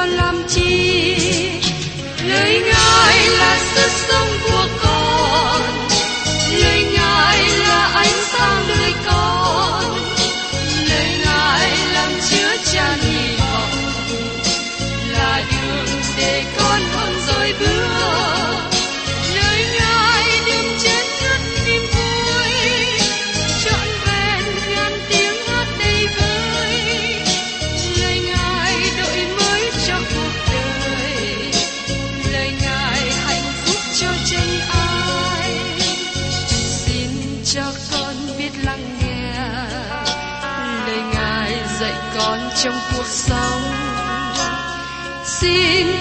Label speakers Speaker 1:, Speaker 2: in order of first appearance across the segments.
Speaker 1: còn làm chi? Lời ngài là sức sống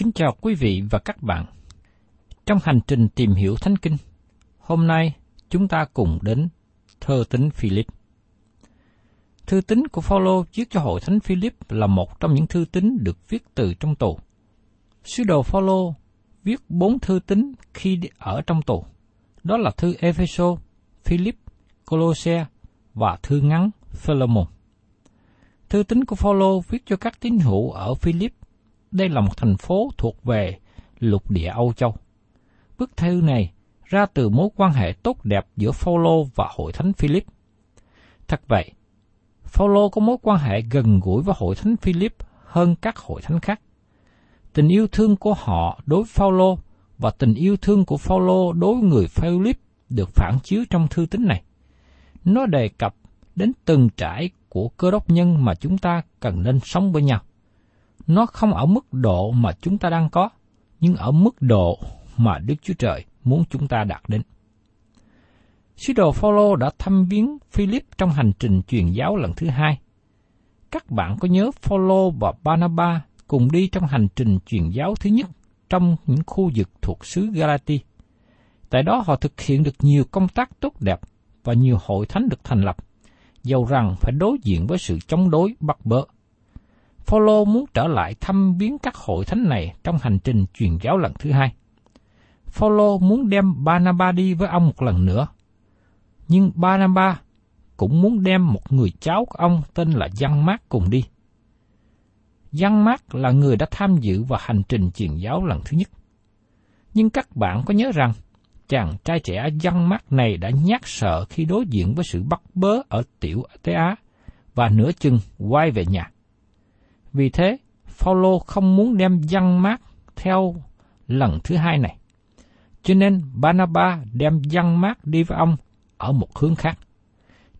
Speaker 2: Kính chào quý vị và các bạn. Trong hành trình tìm hiểu Thánh Kinh, hôm nay chúng ta cùng đến thơ tín Philip. Thư tín của Phaolô viết cho hội thánh Philip là một trong những thư tín được viết từ trong tù. Sứ đồ Phaolô viết bốn thư tín khi ở trong tù. Đó là thư Epheso, Philip, Colosse và thư ngắn Philemon. Thư tín của Phaolô viết cho các tín hữu ở Philip. Đây là một thành phố thuộc về lục địa Âu Châu. Bức thư này ra từ mối quan hệ tốt đẹp giữa Phaolô và hội thánh Philip. Thật vậy, Phaolô có mối quan hệ gần gũi với hội thánh Philip hơn các hội thánh khác. Tình yêu thương của họ đối với Phaolô và tình yêu thương của Phaolô đối với người Philip được phản chiếu trong thư tín này. Nó đề cập đến từng trải của cơ đốc nhân mà chúng ta cần nên sống với nhau. Nó không ở mức độ mà chúng ta đang có, nhưng ở mức độ mà Đức Chúa Trời muốn chúng ta đạt đến. Sứ đồ Phaolô đã thăm viếng Philip trong hành trình truyền giáo lần thứ hai. Các bạn có nhớ Phaolô và Barnabas cùng đi trong hành trình truyền giáo thứ nhất trong những khu vực thuộc xứ Galati. Tại đó họ thực hiện được nhiều công tác tốt đẹp và nhiều hội thánh được thành lập, dầu rằng phải đối diện với sự chống đối bắt bớ. Phaolô muốn trở lại thăm viếng các hội thánh này trong hành trình truyền giáo lần thứ hai. Phaolô muốn đem Barnabas đi với ông một lần nữa. Nhưng Barnabas cũng muốn đem một người cháu của ông tên là Giăng Mát cùng đi. Giăng Mát là người đã tham dự vào hành trình truyền giáo lần thứ nhất. Nhưng các bạn có nhớ rằng, chàng trai trẻ Giăng Mát này đã nhát sợ khi đối diện với sự bắt bớ ở tiểu Tế Á và nửa chừng quay về nhà. Vì thế, Phaolô không muốn đem Giăng Mát theo lần thứ hai này. Cho nên banaba đem Giăng Mát đi với ông ở một hướng khác.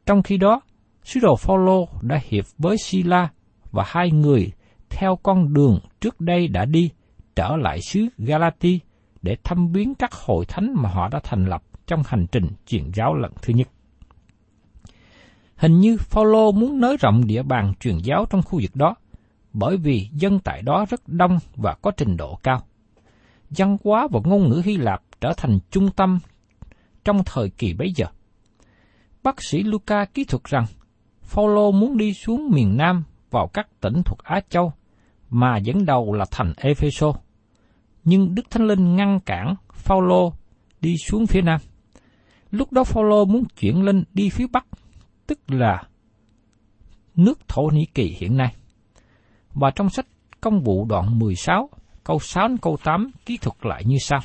Speaker 2: Trong khi đó, sứ đồ Phaolô đã hiệp với Sila và hai người theo con đường trước đây đã đi trở lại xứ Galati để thăm viếng các hội thánh mà họ đã thành lập trong hành trình truyền giáo lần thứ nhất. Hình như Phaolô muốn nới rộng địa bàn truyền giáo trong khu vực đó, bởi vì dân tại đó rất đông và có trình độ cao. Văn hóa và ngôn ngữ Hy Lạp trở thành trung tâm trong thời kỳ bấy giờ. Bác sĩ Luca kỹ thuật rằng, Phaolô muốn đi xuống miền Nam vào các tỉnh thuộc Á Châu, mà dẫn đầu là thành Epheso. nhưng Đức Thánh Linh ngăn cản Phaolô đi xuống phía nam. Lúc đó Phaolô muốn chuyển lên đi phía bắc, tức là nước Thổ Nhĩ Kỳ hiện nay. Và trong sách Công vụ đoạn 16, câu 6 đến câu 8 ký thuật lại như sau.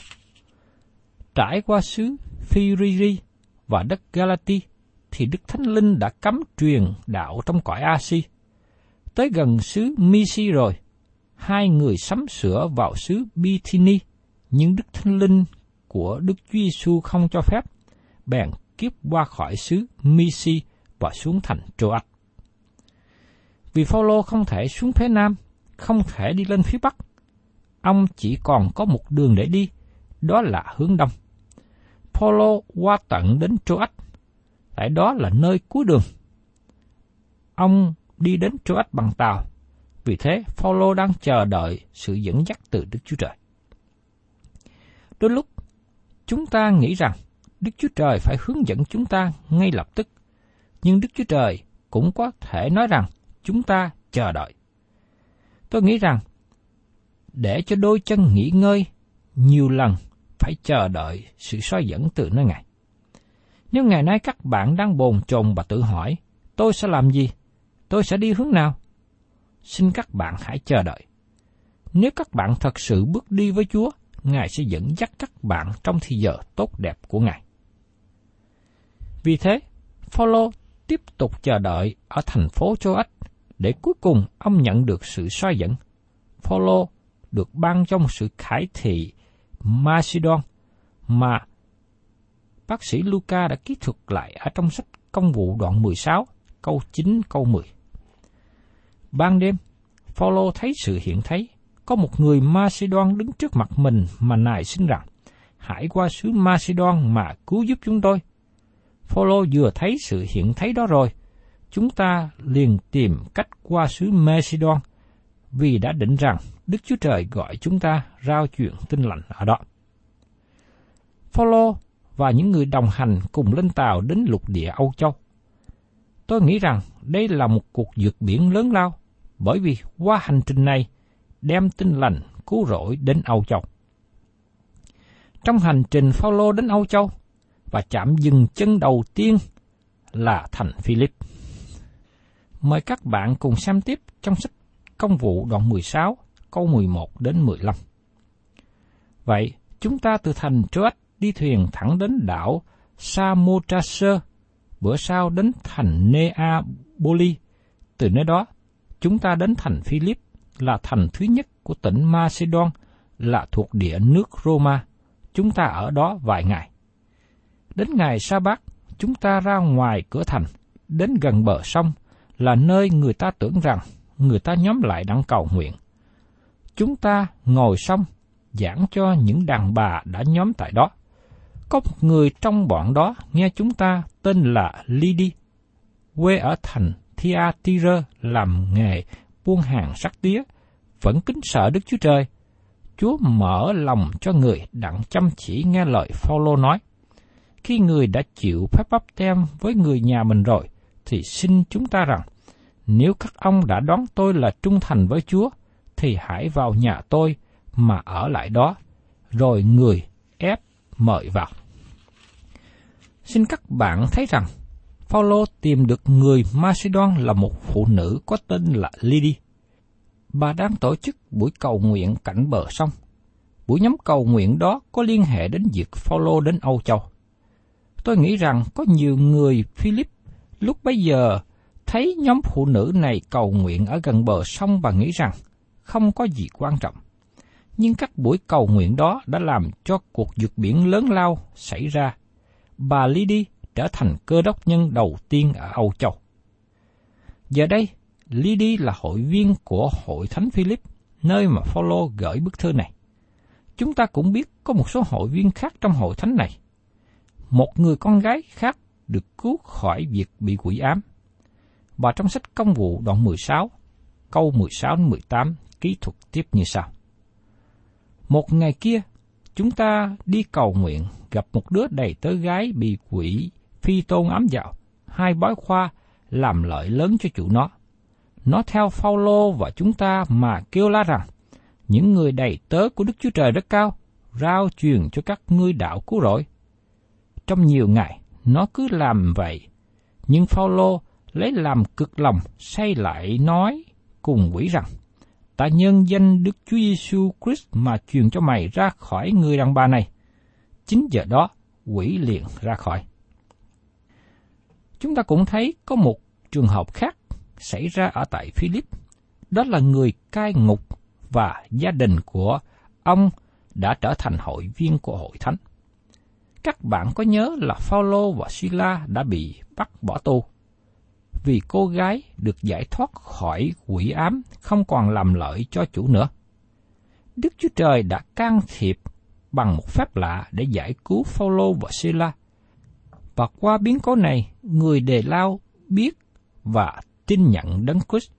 Speaker 2: Trải qua xứ Phrygia và đất Galati, thì Đức Thánh Linh đã cấm truyền đạo trong cõi Asi. Tới gần xứ Misi rồi, hai người sắm sửa vào xứ Bithyni, nhưng Đức Thánh Linh của Đức Chúa Giêsu không cho phép, bèn kiếp qua khỏi xứ Misi và xuống thành Troas. Vì Phaolô không thể xuống phía nam, không thể đi lên phía bắc, ông chỉ còn có một đường để đi, đó là hướng đông. Phaolô qua tận đến Troas, tại đó là nơi cuối đường. Ông đi đến Troas bằng tàu, vì thế Phaolô đang chờ đợi sự dẫn dắt từ Đức Chúa Trời. Đôi lúc chúng ta nghĩ rằng Đức Chúa Trời phải hướng dẫn chúng ta ngay lập tức, nhưng Đức Chúa Trời cũng có thể nói rằng chúng ta chờ đợi. Tôi nghĩ rằng để cho đôi chân nghỉ ngơi nhiều lần phải chờ đợi sự soi dẫn từ nơi Ngài. Nếu ngày nay các bạn đang bồn chồn và tự hỏi, tôi sẽ làm gì? Tôi sẽ đi hướng nào? Xin các bạn hãy chờ đợi. Nếu các bạn thật sự bước đi với Chúa, Ngài sẽ dẫn dắt các bạn trong thời giờ tốt đẹp của Ngài. Vì thế, Phaolô tiếp tục chờ đợi ở thành phố Châu Ách để cuối cùng ông nhận được sự soi dẫn. Phaolô được ban trong sự khải thị Macedon mà bác sĩ Luca đã ký thuật lại ở trong sách công vụ đoạn 16, câu 9, câu 10. Ban đêm, Phaolô thấy sự hiện thấy, có một người Macedon đứng trước mặt mình mà nài xin rằng, hãy qua xứ Macedon mà cứu giúp chúng tôi. Phaolô vừa thấy sự hiện thấy đó rồi, chúng ta liền tìm cách qua xứ Macedon, vì đã định rằng Đức Chúa Trời gọi chúng ta rao chuyện tin lành ở đó. Phaolô và những người đồng hành cùng lên tàu đến lục địa Âu Châu. Tôi nghĩ rằng đây là một cuộc vượt biển lớn lao, bởi vì qua hành trình này đem tin lành cứu rỗi đến Âu Châu. Trong hành trình Phaolô đến Âu Châu và chạm dừng chân đầu tiên là thành Philip. Mời các bạn cùng xem tiếp trong sách Công vụ đoạn 16, câu 11 đến 15. Vậy, chúng ta từ thành Troas đi thuyền thẳng đến đảo Samotracer, bữa sau đến thành Neapoli. Từ nơi đó, chúng ta đến thành Philip, là thành thứ nhất của tỉnh Macedon, là thuộc địa nước Roma. Chúng ta ở đó vài ngày. Đến ngày sa bát, chúng ta ra ngoài cửa thành, đến gần bờ sông, là nơi người ta tưởng rằng người ta nhóm lại đặng cầu nguyện. Chúng ta ngồi xong, giảng cho những đàn bà đã nhóm tại đó. Có một người trong bọn đó nghe chúng ta tên là Lydi, quê ở thành Thyatira làm nghề buôn hàng sắc tía, vẫn kính sợ Đức Chúa Trời. Chúa mở lòng cho người đặng chăm chỉ nghe lời Phaolô nói. Khi người đã chịu phép bắp tem với người nhà mình rồi, thì xin chúng ta rằng, nếu các ông đã đón tôi là trung thành với Chúa, thì hãy vào nhà tôi mà ở lại đó, rồi người ép mời vào. Xin các bạn thấy rằng, Phaolô tìm được người Macedon là một phụ nữ có tên là Lydia. Bà đang tổ chức buổi cầu nguyện cạnh bờ sông. Buổi nhóm cầu nguyện đó có liên hệ đến việc Phaolô đến Âu Châu. Tôi nghĩ rằng có nhiều người Philip lúc bấy giờ thấy nhóm phụ nữ này cầu nguyện ở gần bờ sông và nghĩ rằng không có gì quan trọng. Nhưng các buổi cầu nguyện đó đã làm cho cuộc vượt biển lớn lao xảy ra. Bà Lydie trở thành cơ đốc nhân đầu tiên ở Âu Châu. Giờ đây, Lydie là hội viên của Hội Thánh Philip, nơi mà Phaolô gửi bức thư này. Chúng ta cũng biết có một số hội viên khác trong hội thánh này. Một người con gái khác được cứu khỏi việc bị quỷ ám. Và trong sách công vụ đoạn 16, câu 16-18 kỹ thuật tiếp như sau. Một ngày kia, chúng ta đi cầu nguyện gặp một đứa đầy tớ gái bị quỷ phi tôn ám dạo, hai bói khoa làm lợi lớn cho chủ nó. Nó theo Phaolô và chúng ta mà kêu la rằng, những người đầy tớ của Đức Chúa Trời rất cao, rao truyền cho các ngươi đạo cứu rỗi. Trong nhiều ngày, nó cứ làm vậy, nhưng Phaolô lấy làm cực lòng say lại nói cùng quỷ rằng, ta nhân danh Đức Chúa Giêsu Christ mà truyền cho mày ra khỏi người đàn bà này. Chính giờ đó, quỷ liền ra khỏi. Chúng ta cũng thấy có một trường hợp khác xảy ra ở tại Philip. Đó là người cai ngục và gia đình của ông đã trở thành hội viên của hội thánh. Các bạn có nhớ là Phaolô và Sila đã bị bắt bỏ tù vì cô gái được giải thoát khỏi quỷ ám không còn làm lợi cho chủ nữa. Đức Chúa Trời đã can thiệp bằng một phép lạ để giải cứu Phaolô và Sila. Và qua biến cố này, người đề lao biết và tin nhận đấng Christ.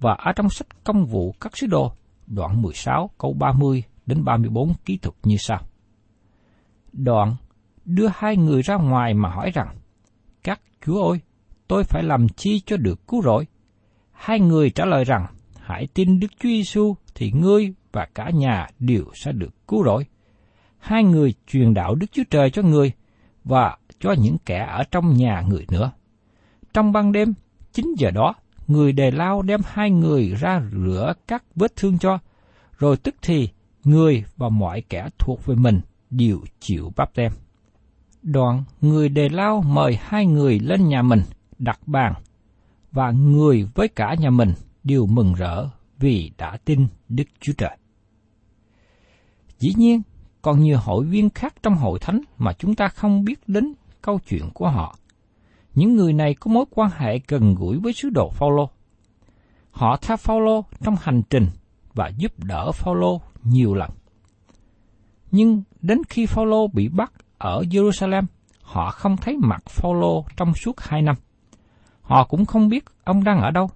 Speaker 2: Và ở trong sách công vụ các sứ đồ, đoạn 16 câu 30 đến 34 ký thuật như sau. Đoạn đưa hai người ra ngoài mà hỏi rằng, Các chúa ơi, tôi phải làm chi cho được cứu rỗi? Hai người trả lời rằng, hãy tin Đức Chúa Giêsu thì ngươi và cả nhà đều sẽ được cứu rỗi. Hai người truyền đạo Đức Chúa Trời cho người và cho những kẻ ở trong nhà người nữa. Trong ban đêm, 9 giờ đó, người đề lao đem hai người ra rửa các vết thương cho, rồi tức thì người và mọi kẻ thuộc về mình đều chịu bắp tem. Đoạn, người đề lao mời hai người lên nhà mình, đặt bàn, và người với cả nhà mình đều mừng rỡ vì đã tin Đức Chúa Trời. Dĩ nhiên, còn nhiều hội viên khác trong hội thánh mà chúng ta không biết đến câu chuyện của họ. Những người này có mối quan hệ gần gũi với sứ đồ Phaolô. Họ theo Phaolô trong hành trình và giúp đỡ Phaolô nhiều lần. Nhưng đến khi Phaolô bị bắt ở Jerusalem, họ không thấy mặt Phaolô trong suốt hai năm. Họ cũng không biết ông đang ở đâu.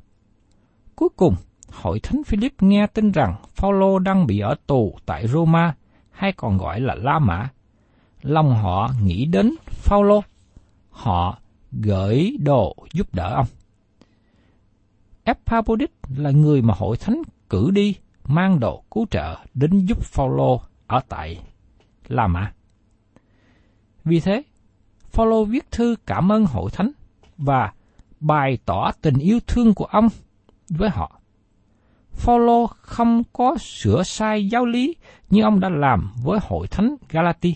Speaker 2: Cuối cùng, hội thánh Philip nghe tin rằng Phaolô đang bị ở tù tại Roma, hay còn gọi là La Mã. Lòng họ nghĩ đến Phaolô. Họ gửi đồ giúp đỡ ông. Epaphroditus là người mà hội thánh cử đi mang đồ cứu trợ đến giúp Phaolô ở tại La Mã. Vì thế, Phaolô viết thư cảm ơn hội thánh và bày tỏ tình yêu thương của ông với họ. Phaolô không có sửa sai giáo lý như ông đã làm với hội thánh Galati.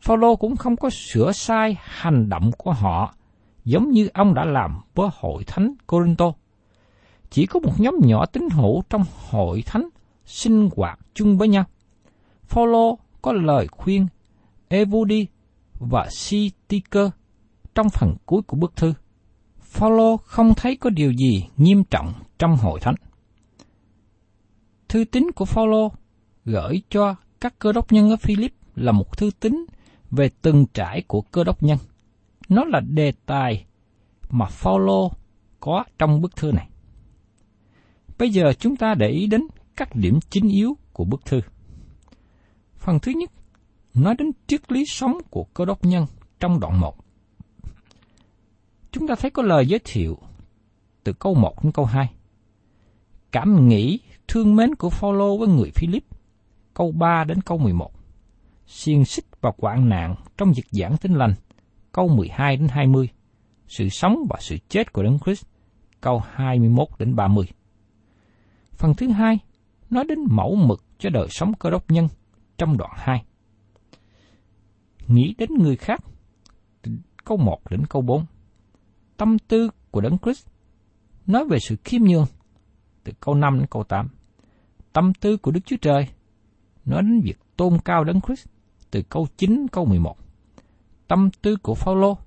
Speaker 2: Phaolô cũng không có sửa sai hành động của họ giống như ông đã làm với hội thánh Corinto. Chỉ có một nhóm nhỏ tín hữu trong hội thánh sinh hoạt chung với nhau. Phaolô có lời khuyên Evudi và Sitiker trong phần cuối của bức thư. Phaolô không thấy có điều gì nghiêm trọng trong hội thánh. Thư tín của Phaolô gửi cho các cơ đốc nhân ở Philip là một thư tín về từng trải của cơ đốc nhân. Nó là đề tài mà Phaolô có trong bức thư này. Bây giờ chúng ta để ý đến các điểm chính yếu của bức thư. Phần thứ nhất, nói đến triết lý sống của cơ đốc nhân trong đoạn 1. Chúng ta thấy có lời giới thiệu từ câu 1 đến câu 2. Cảm nghĩ thương mến của Phaolô với người Philip, câu 3 đến câu 11. Xiên xích và quạng nạn trong việc giảng tin lành, câu 12 đến 20. Sự sống và sự chết của Đấng Christ, câu 21 đến 30. Phần thứ hai, nói đến mẫu mực cho đời sống cơ đốc nhân trong đoạn 2. Nghĩ đến người khác, câu 1 đến câu 4. Tâm tư của Đấng Christ nói về sự khiêm nhường, từ câu 5 đến câu 8. Tâm tư của Đức Chúa Trời nói đến việc tôn cao Đấng Christ, từ câu 9 câu 11. Tâm tư của Phaolô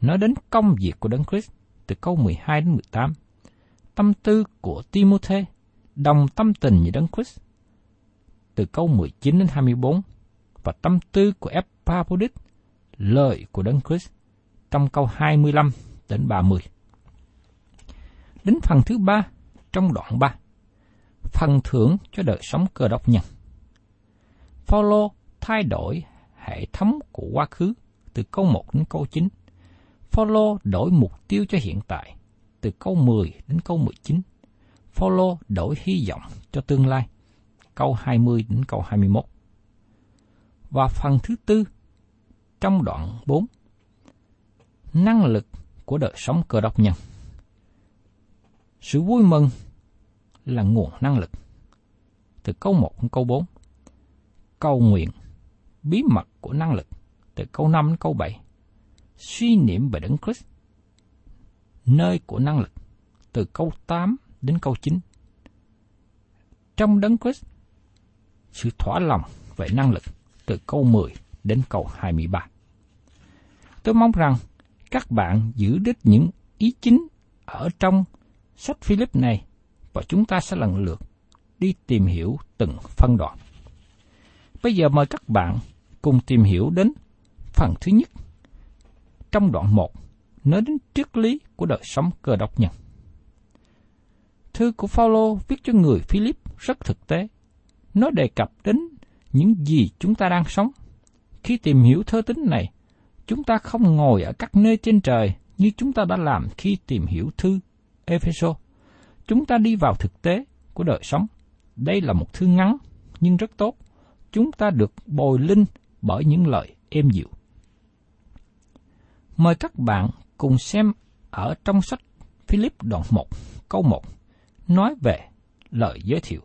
Speaker 2: nói đến công việc của Đấng Christ, từ câu 12 đến 18. Tâm tư của Timothy đồng tâm tình với Đấng Christ từ câu 19 đến 24 và tâm tư của Epaphroditus lời của Đấng Christ trong câu 25 đến 30. Đến phần thứ ba trong đoạn 3, phần thưởng cho đời sống cơ đốc nhân. Paulo thay đổi hệ thống của quá khứ từ câu 1 đến câu 9. Paulo đổi mục tiêu cho hiện tại từ câu 10 đến câu 19. Paulo đổi hy vọng cho tương lai. câu 20 đến câu 21. Và phần thứ tư, trong đoạn 4, năng lực của đời sống cơ đốc nhân. Sự vui mừng là nguồn năng lực. Từ câu 1 đến câu 4. Cầu nguyện, bí mật của năng lực. Từ câu 5 đến câu 7. Suy niệm về Đấng Christ, nơi của năng lực. Từ câu 8 đến câu 9. Trong Đấng Christ, sự thỏa lòng về năng lực từ câu 10 đến câu 23. Tôi mong rằng các bạn giữ đích những ý chính ở trong sách Philip này và chúng ta sẽ lần lượt đi tìm hiểu từng phân đoạn. Bây giờ mời các bạn cùng tìm hiểu đến phần thứ nhất. Trong đoạn 1, nói đến triết lý của đời sống cơ đốc nhân. Thư của Phaolô viết cho người Philip rất thực tế. Nó đề cập đến những gì chúng ta đang sống. Khi tìm hiểu thơ tính này, chúng ta không ngồi ở các nơi trên trời như chúng ta đã làm khi tìm hiểu thư Epheso. Chúng ta đi vào thực tế của đời sống. Đây là một thư ngắn nhưng rất tốt. Chúng ta được bồi linh bởi những lời êm dịu. Mời các bạn cùng xem ở trong sách Philip đoạn 1, câu 1, nói về lời giới thiệu.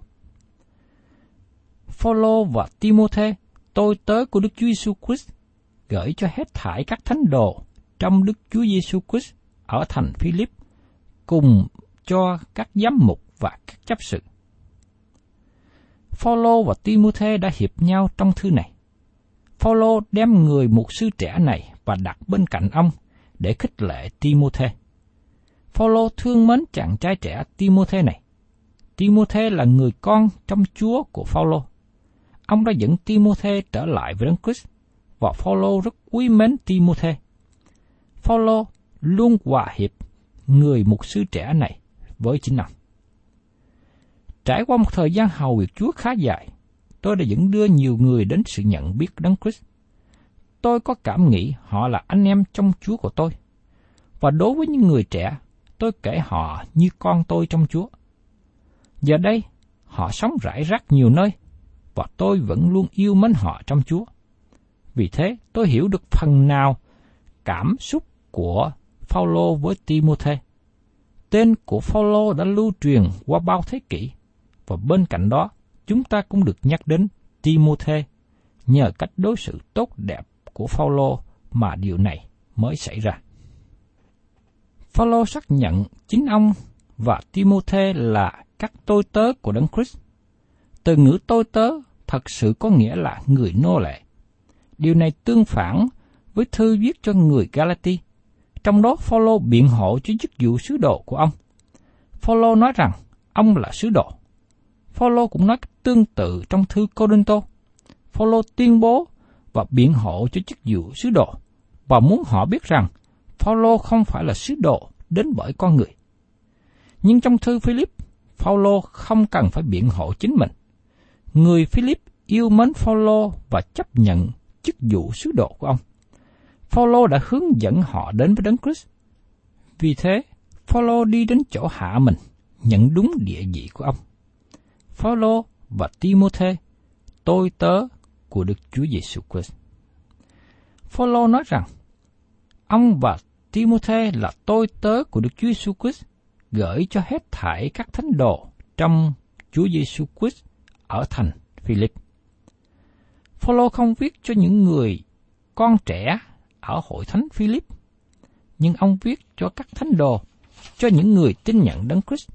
Speaker 2: Phaolô và Timôthê, tôi tớ của Đức Chúa Giêsu Christ, gửi cho hết thải các thánh đồ trong Đức Chúa Giêsu Christ ở thành Philip, cùng cho các giám mục và các chấp sự. Phaolô và Timôthê đã hiệp nhau trong thư này. Phaolô đem người mục sư trẻ này và đặt bên cạnh ông để khích lệ Timôthê. Phaolô thương mến chàng trai trẻ Timôthê này. Timôthê là người con trong Chúa của Phaolô. Ông đã dẫn Timôthê trở lại với Đấng Christ và Phaolô rất quý mến Timôthê. Phaolô luôn hòa hiệp người mục sư trẻ này với chính ông. Trải qua một thời gian hầu việc Chúa khá dài, tôi đã dẫn đưa nhiều người đến sự nhận biết Đấng Christ. Tôi có cảm nghĩ họ là anh em trong Chúa của tôi. Và đối với những người trẻ, tôi kể họ như con tôi trong Chúa. Giờ đây, họ sống rải rác nhiều nơi, và tôi vẫn luôn yêu mến họ trong Chúa. Vì thế, tôi hiểu được phần nào cảm xúc của Phaolô với Timôthê. Tên của Phaolô đã lưu truyền qua bao thế kỷ, và bên cạnh đó, chúng ta cũng được nhắc đến Timôthê nhờ cách đối xử tốt đẹp của Phaolô mà điều này mới xảy ra. Phaolô xác nhận chính ông và Timôthê là các tôi tớ của Đấng Christ. Từ ngữ tôi tớ thật sự có nghĩa là người nô lệ. Điều này tương phản với thư viết cho người Galati. Trong đó Phaolô biện hộ cho chức vụ sứ đồ của ông. Phaolô nói rằng ông là sứ đồ. Phaolô cũng nói tương tự trong thư Corinto. Phaolô tuyên bố và biện hộ cho chức vụ sứ đồ và muốn họ biết rằng Phaolô không phải là sứ đồ đến bởi con người. Nhưng trong thư Philip, Phaolô không cần phải biện hộ chính mình. Người Philip yêu mến Phaolô và chấp nhận chức vụ sứ đồ của ông. Phaolô đã hướng dẫn họ đến với Đấng Christ. Vì thế, Phaolô đi đến chỗ hạ mình, nhận đúng địa vị của ông. Phaolô và Timôthê, tôi tớ của Đức Chúa Giêsu Christ. Phaolô nói rằng, ông và Timôthê là tôi tớ của Đức Chúa Giêsu Christ, gửi cho hết thảy các thánh đồ trong Chúa Giêsu Christ ở thành Philip. Phaolô không viết cho những người con trẻ ở hội thánh Philip, nhưng ông viết cho các thánh đồ, cho những người tin nhận Đấng Christ.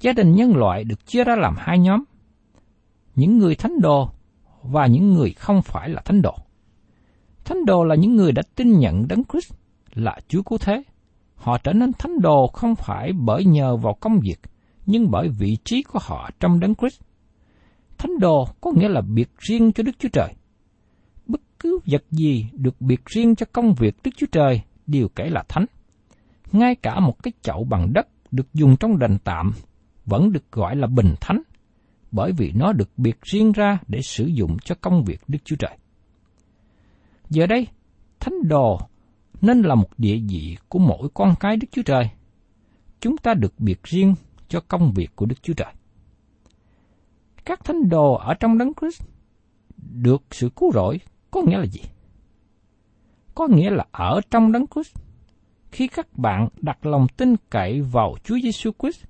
Speaker 2: Gia đình nhân loại được chia ra làm hai nhóm, những người thánh đồ và những người không phải là thánh đồ. Thánh đồ là những người đã tin nhận Đấng Christ là Chúa Cứu Thế. Họ trở nên thánh đồ không phải bởi nhờ vào công việc, nhưng bởi vị trí của họ trong Đấng Christ. Thánh đồ có nghĩa là biệt riêng cho Đức Chúa Trời. Bất cứ vật gì được biệt riêng cho công việc Đức Chúa Trời đều kể là thánh. Ngay cả một cái chậu bằng đất được dùng trong đền tạm vẫn được gọi là bình thánh, bởi vì nó được biệt riêng ra để sử dụng cho công việc Đức Chúa Trời. Giờ đây, thánh đồ nên là một địa vị của mỗi con cái Đức Chúa Trời. Chúng ta được biệt riêng cho công việc của Đức Chúa Trời các thánh đồ ở trong đấng Christ được sự cứu rỗi có nghĩa là gì? Có nghĩa là ở trong đấng Christ, khi các bạn đặt lòng tin cậy vào Chúa Giêsu Christ,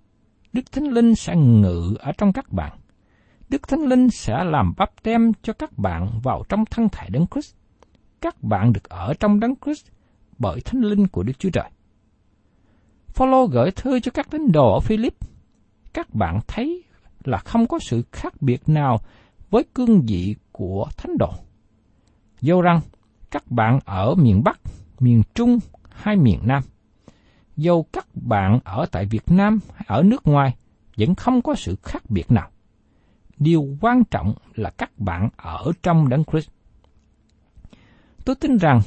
Speaker 2: Đức Thánh Linh sẽ ngự ở trong các bạn. Đức Thánh Linh sẽ làm bắp tem cho các bạn vào trong thân thể đấng Christ. Các bạn được ở trong đấng Christ bởi Thánh Linh của Đức Chúa Trời. Phaolô gửi thư cho các tín đồ ở Philip. Các bạn thấy là không có sự khác biệt nào với cương vị của thánh đồ. Dẫu rằng các bạn ở miền Bắc, miền Trung hay miền Nam, dầu các bạn ở tại Việt Nam hay ở nước ngoài vẫn không có sự khác biệt nào. Điều quan trọng là các bạn ở trong Đấng Christ. Tôi tin rằng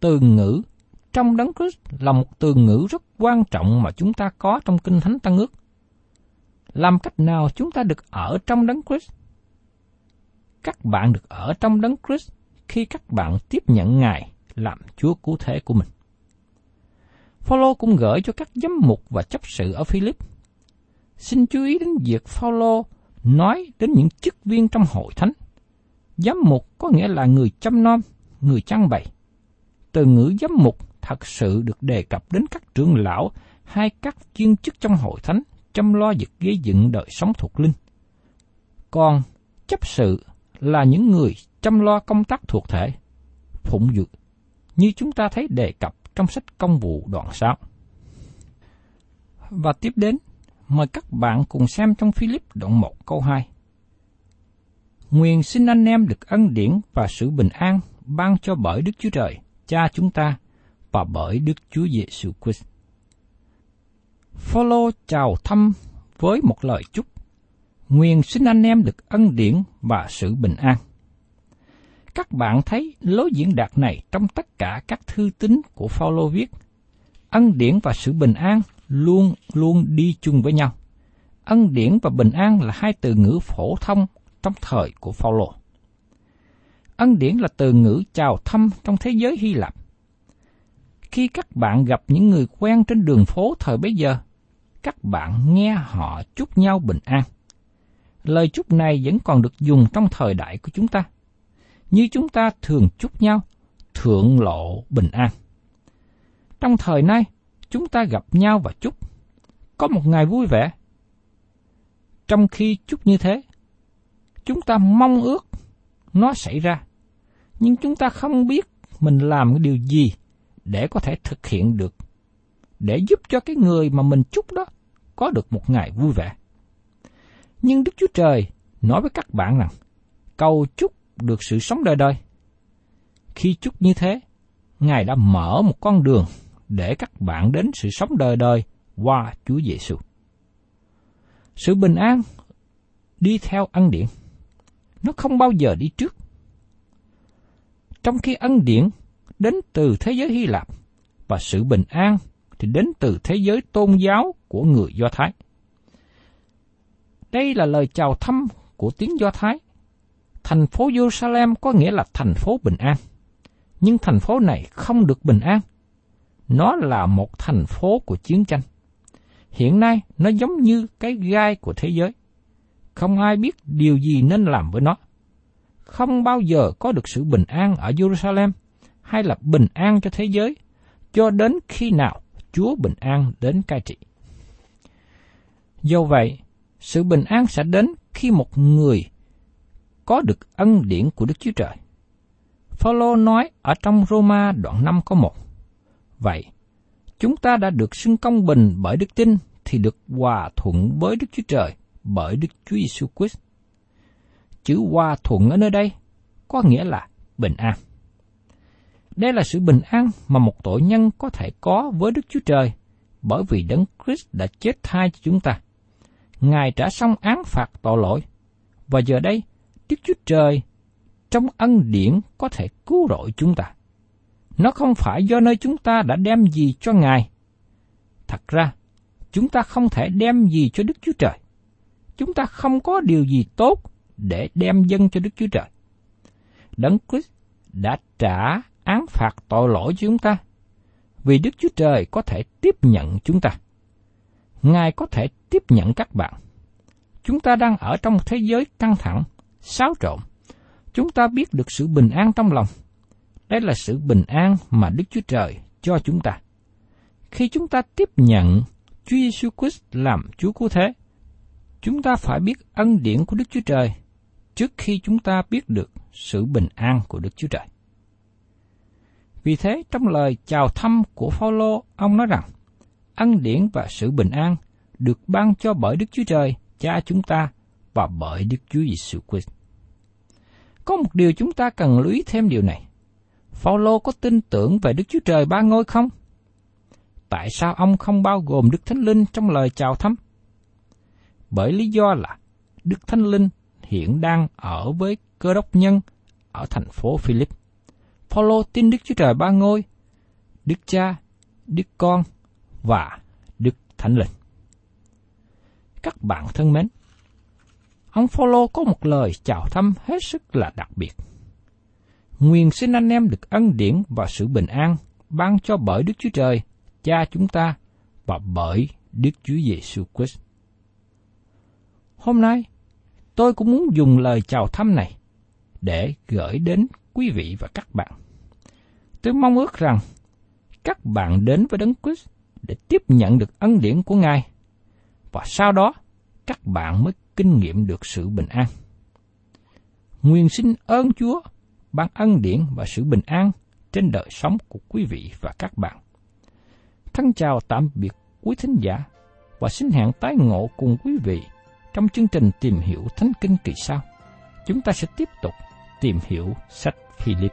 Speaker 2: từ ngữ trong Đấng Christ là một từ ngữ rất quan trọng mà chúng ta có trong Kinh Thánh Tăng Ước. Làm cách nào chúng ta được ở trong Đấng Christ? Các bạn được ở trong Đấng Christ khi các bạn tiếp nhận Ngài làm Chúa cứu thế của mình. Phaolô cũng gửi cho các giám mục và chấp sự ở Philip. Xin chú ý đến việc Phaolô nói đến những chức viên trong hội thánh. Giám mục có nghĩa là người chăm nom, người trang bày. Từ ngữ giám mục thật sự được đề cập đến các trưởng lão hay các chuyên chức trong hội thánh chăm lo việc gây dựng đời sống thuộc linh. Còn chấp sự là những người chăm lo công tác thuộc thể, phụng dự, như chúng ta thấy đề cập trong sách công vụ đoạn 6. Và tiếp đến, mời các bạn cùng xem trong Philip đoạn 1 câu 2. Nguyện xin anh em được ân điển và sự bình an ban cho bởi Đức Chúa Trời, Cha chúng ta, và bởi Đức Chúa Giêsu Christ. Phaolô chào thăm với một lời chúc. Nguyện xin anh em được ân điển và sự bình an. Các bạn thấy lối diễn đạt này trong tất cả các thư tín của Phaolô viết. Ân điển và sự bình an luôn luôn đi chung với nhau. Ân điển và bình an là hai từ ngữ phổ thông trong thời của Phaolô. Ân điển là từ ngữ chào thăm trong thế giới Hy Lạp. Khi các bạn gặp những người quen trên đường phố thời bấy giờ, các bạn nghe họ chúc nhau bình an. Lời chúc này vẫn còn được dùng trong thời đại của chúng ta như chúng ta thường chúc nhau, thượng lộ bình an. Trong thời nay, chúng ta gặp nhau và chúc, có một ngày vui vẻ. Trong khi chúc như thế, chúng ta mong ước nó xảy ra, nhưng chúng ta không biết mình làm cái điều gì để có thể thực hiện được, để giúp cho cái người mà mình chúc đó có được một ngày vui vẻ. Nhưng Đức Chúa Trời nói với các bạn rằng, cầu chúc được sự sống đời đời. Khi chúc như thế, Ngài đã mở một con đường để các bạn đến sự sống đời đời qua Chúa Giêsu. Sự bình an đi theo ân điển. Nó không bao giờ đi trước. Trong khi ân điển đến từ thế giới Hy Lạp và sự bình an thì đến từ thế giới tôn giáo của người Do Thái. Đây là lời chào thăm của tiếng Do Thái Thành phố Jerusalem có nghĩa là thành phố bình an. Nhưng thành phố này không được bình an. Nó là một thành phố của chiến tranh. Hiện nay, nó giống như cái gai của thế giới. Không ai biết điều gì nên làm với nó. Không bao giờ có được sự bình an ở Jerusalem hay là bình an cho thế giới cho đến khi nào Chúa bình an đến cai trị. Do vậy, sự bình an sẽ đến khi một người có được ân điển của Đức Chúa Trời. Phaolô nói ở trong Roma đoạn 5 có một. Vậy, chúng ta đã được xưng công bình bởi đức tin thì được hòa thuận với Đức Chúa Trời bởi Đức Chúa Giêsu Christ. Chữ hòa thuận ở nơi đây có nghĩa là bình an. Đây là sự bình an mà một tội nhân có thể có với Đức Chúa Trời bởi vì Đấng Christ đã chết thay cho chúng ta. Ngài trả xong án phạt tội lỗi và giờ đây Đức Chúa Trời trong ân điển có thể cứu rỗi chúng ta. Nó không phải do nơi chúng ta đã đem gì cho Ngài. Thật ra, chúng ta không thể đem gì cho Đức Chúa Trời. Chúng ta không có điều gì tốt để đem dân cho Đức Chúa Trời. Đấng Christ đã trả án phạt tội lỗi cho chúng ta, vì Đức Chúa Trời có thể tiếp nhận chúng ta. Ngài có thể tiếp nhận các bạn. chúng ta đang ở trong một thế giới căng thẳng, xáo trộn. Chúng ta biết được sự bình an trong lòng. Đây là sự bình an mà Đức Chúa Trời cho chúng ta. Khi chúng ta tiếp nhận Chúa Giêsu Christ làm Chúa cứu thế, chúng ta phải biết ân điển của Đức Chúa Trời trước khi chúng ta biết được sự bình an của Đức Chúa Trời. Vì thế, trong lời chào thăm của Phaolô, ông nói rằng, ân điển và sự bình an được ban cho bởi Đức Chúa Trời, Cha chúng ta và bởi Đức Chúa Giêsu Christ. Có một điều chúng ta cần lưu ý thêm điều này. Phaolô có tin tưởng về Đức Chúa Trời ba ngôi không? Tại sao ông không bao gồm Đức Thánh Linh trong lời chào thăm? Bởi lý do là Đức Thánh Linh hiện đang ở với cơ đốc nhân ở thành phố Philip. Phaolô tin Đức Chúa Trời ba ngôi, Đức Cha, Đức Con và Đức Thánh Linh. Các bạn thân mến, ông Phaolô có một lời chào thăm hết sức là đặc biệt. Nguyện xin anh em được ân điển và sự bình an ban cho bởi Đức Chúa Trời, Cha chúng ta và bởi Đức Chúa Giêsu Christ. Hôm nay, tôi cũng muốn dùng lời chào thăm này để gửi đến quý vị và các bạn. Tôi mong ước rằng các bạn đến với Đấng Christ để tiếp nhận được ân điển của Ngài và sau đó, các bạn mới kinh nghiệm được sự bình an. Nguyên xin ơn Chúa ban ân điển và sự bình an trên đời sống của quý vị và các bạn. Thân chào tạm biệt quý thính giả và xin hẹn tái ngộ cùng quý vị trong chương trình tìm hiểu Thánh Kinh kỳ sau. Chúng ta sẽ tiếp tục tìm hiểu sách Philip.